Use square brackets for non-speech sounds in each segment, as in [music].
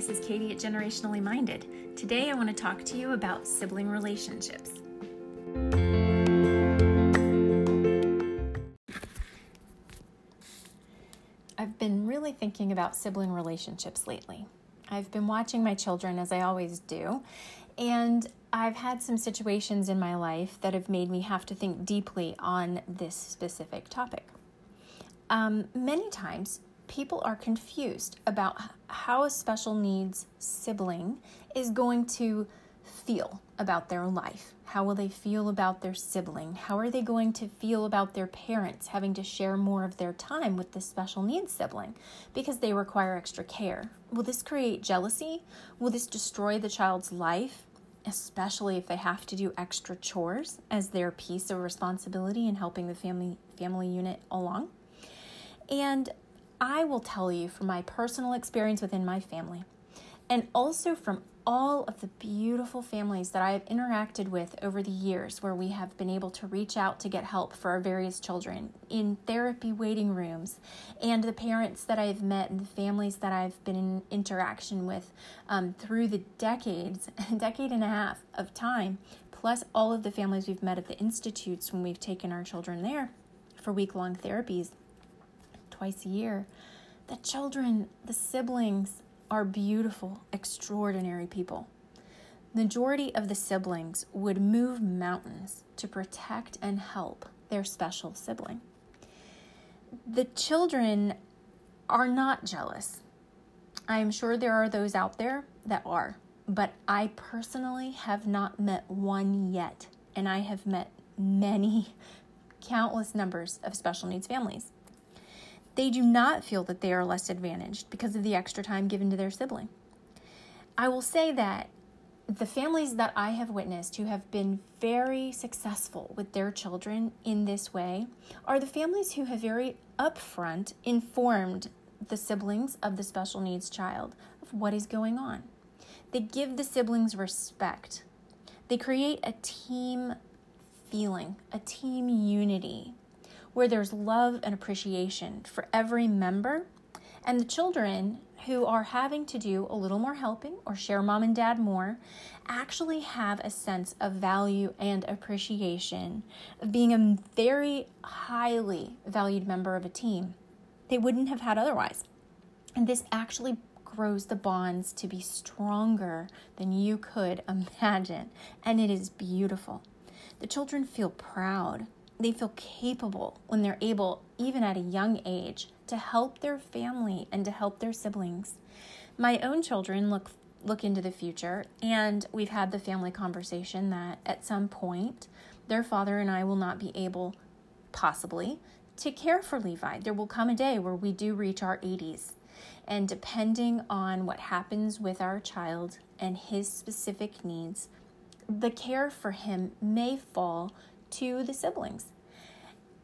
this is Katie at Generationally Minded. Today I want to talk to you about sibling relationships. I've been really thinking about sibling relationships lately. I've been watching my children as I always do, and I've had some situations in my life that have made me have to think deeply on this specific topic. Um, many times, people are confused about how a special needs sibling is going to feel about their life. How will they feel about their sibling? How are they going to feel about their parents having to share more of their time with this special needs sibling because they require extra care? Will this create jealousy? Will this destroy the child's life, especially if they have to do extra chores as their piece of responsibility in helping the family family unit along? And I will tell you from my personal experience within my family, and also from all of the beautiful families that I have interacted with over the years, where we have been able to reach out to get help for our various children in therapy waiting rooms, and the parents that I've met and the families that I've been in interaction with um, through the decades, a [laughs] decade and a half of time, plus all of the families we've met at the institutes when we've taken our children there for week long therapies twice a year. The children, the siblings, are beautiful, extraordinary people. The Majority of the siblings would move mountains to protect and help their special sibling. The children are not jealous. I am sure there are those out there that are, but I personally have not met one yet, and I have met many, [laughs] countless numbers of special needs families they do not feel that they are less advantaged because of the extra time given to their sibling. I will say that the families that I have witnessed who have been very successful with their children in this way are the families who have very upfront informed the siblings of the special needs child of what is going on. They give the siblings respect. They create a team feeling, a team unity where there's love and appreciation for every member. And the children who are having to do a little more helping or share mom and dad more actually have a sense of value and appreciation of being a very highly valued member of a team they wouldn't have had otherwise. And this actually grows the bonds to be stronger than you could [laughs] imagine. And it is beautiful. The children feel proud they feel capable when they're able, even at a young age, to help their family and to help their siblings. My own children look look into the future and we've had the family conversation that at some point their father and I will not be able possibly to care for Levi. There will come a day where we do reach our 80s. And depending on what happens with our child and his specific needs, the care for him may fall to the siblings.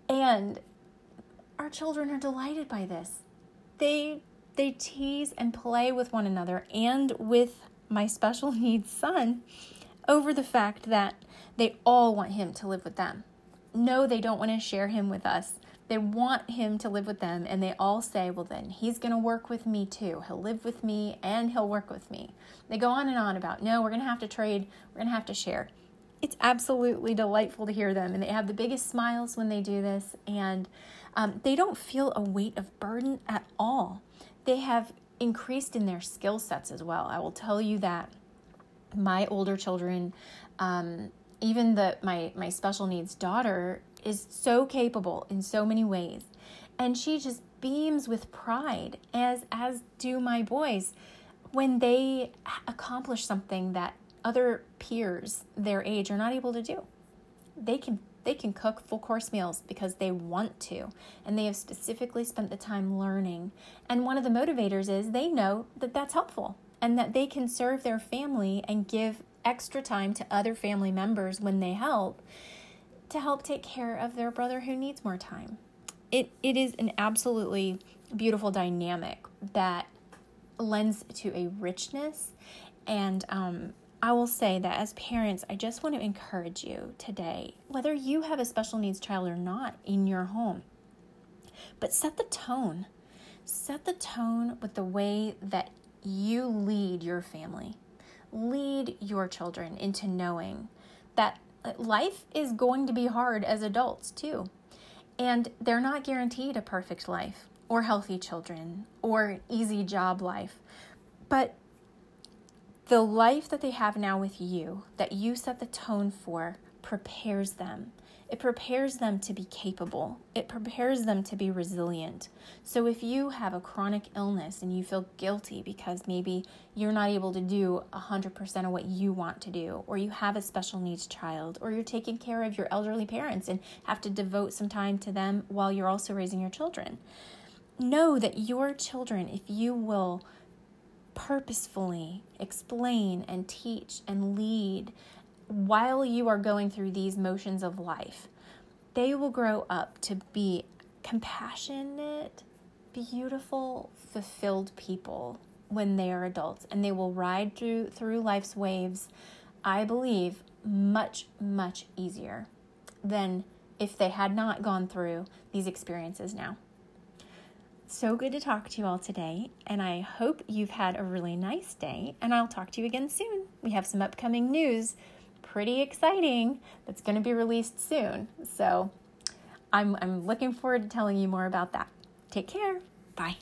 And our children are delighted by this. They they tease and play with one another and with my special [laughs] needs son over the fact that they all want him to live with them. No, they don't want to share him with us. They want him to live with them, and they all say, Well, then he's going to work with me too. He'll live with me and he'll work with me. They go on and on about, No, we're going to have to trade, we're going to have to share it's absolutely delightful to hear them. And they have the biggest smiles when they do this. And um, they don't feel a weight of burden at all. They have increased in their skill sets as well. I will tell you that my older children, um, even the my my special needs daughter, is so capable in so many ways, and she just beams with pride, as as do my boys, when they accomplish something that other peers their age are not able to do. They can they can cook full course meals because they want to and they have specifically spent the time learning. And one of the motivators is they know that that's helpful and that they can serve their family and give extra time to other family members when they help to help take care of their brother who needs more time. It it is an absolutely beautiful dynamic that lends to a richness and um, I will say that as parents, I just want to encourage you today, whether you have a special needs child or not in your home, but set the tone. Set the tone with the way that you lead your family, lead your children into knowing that uh, life is going to be hard as adults too. And they're not guaranteed a perfect life or healthy children or easy job life. But the life that they have now with you, that you set the tone for, prepares them. It prepares them to be capable. It prepares them to be resilient. So, if you have a chronic illness and you feel guilty because maybe you're not able to do 100% of what you want to do, or you have a special needs child, or you're taking care of your elderly parents and have to devote some time to them while you're also raising your children, know that your children, if you will purposefully explain and teach and lead while you are going through these motions of life, they will grow up to be compassionate, beautiful, fulfilled people when they are adults and they will ride through through life's waves I believe much much easier than if they had not gone through these experiences now. So good to talk to you all today, and I hope you've had a really nice day, and I'll talk to you again soon. We have some upcoming news, pretty exciting, that's going to be released soon. So I'm, I'm looking forward to telling you more about that. Take care. Bye.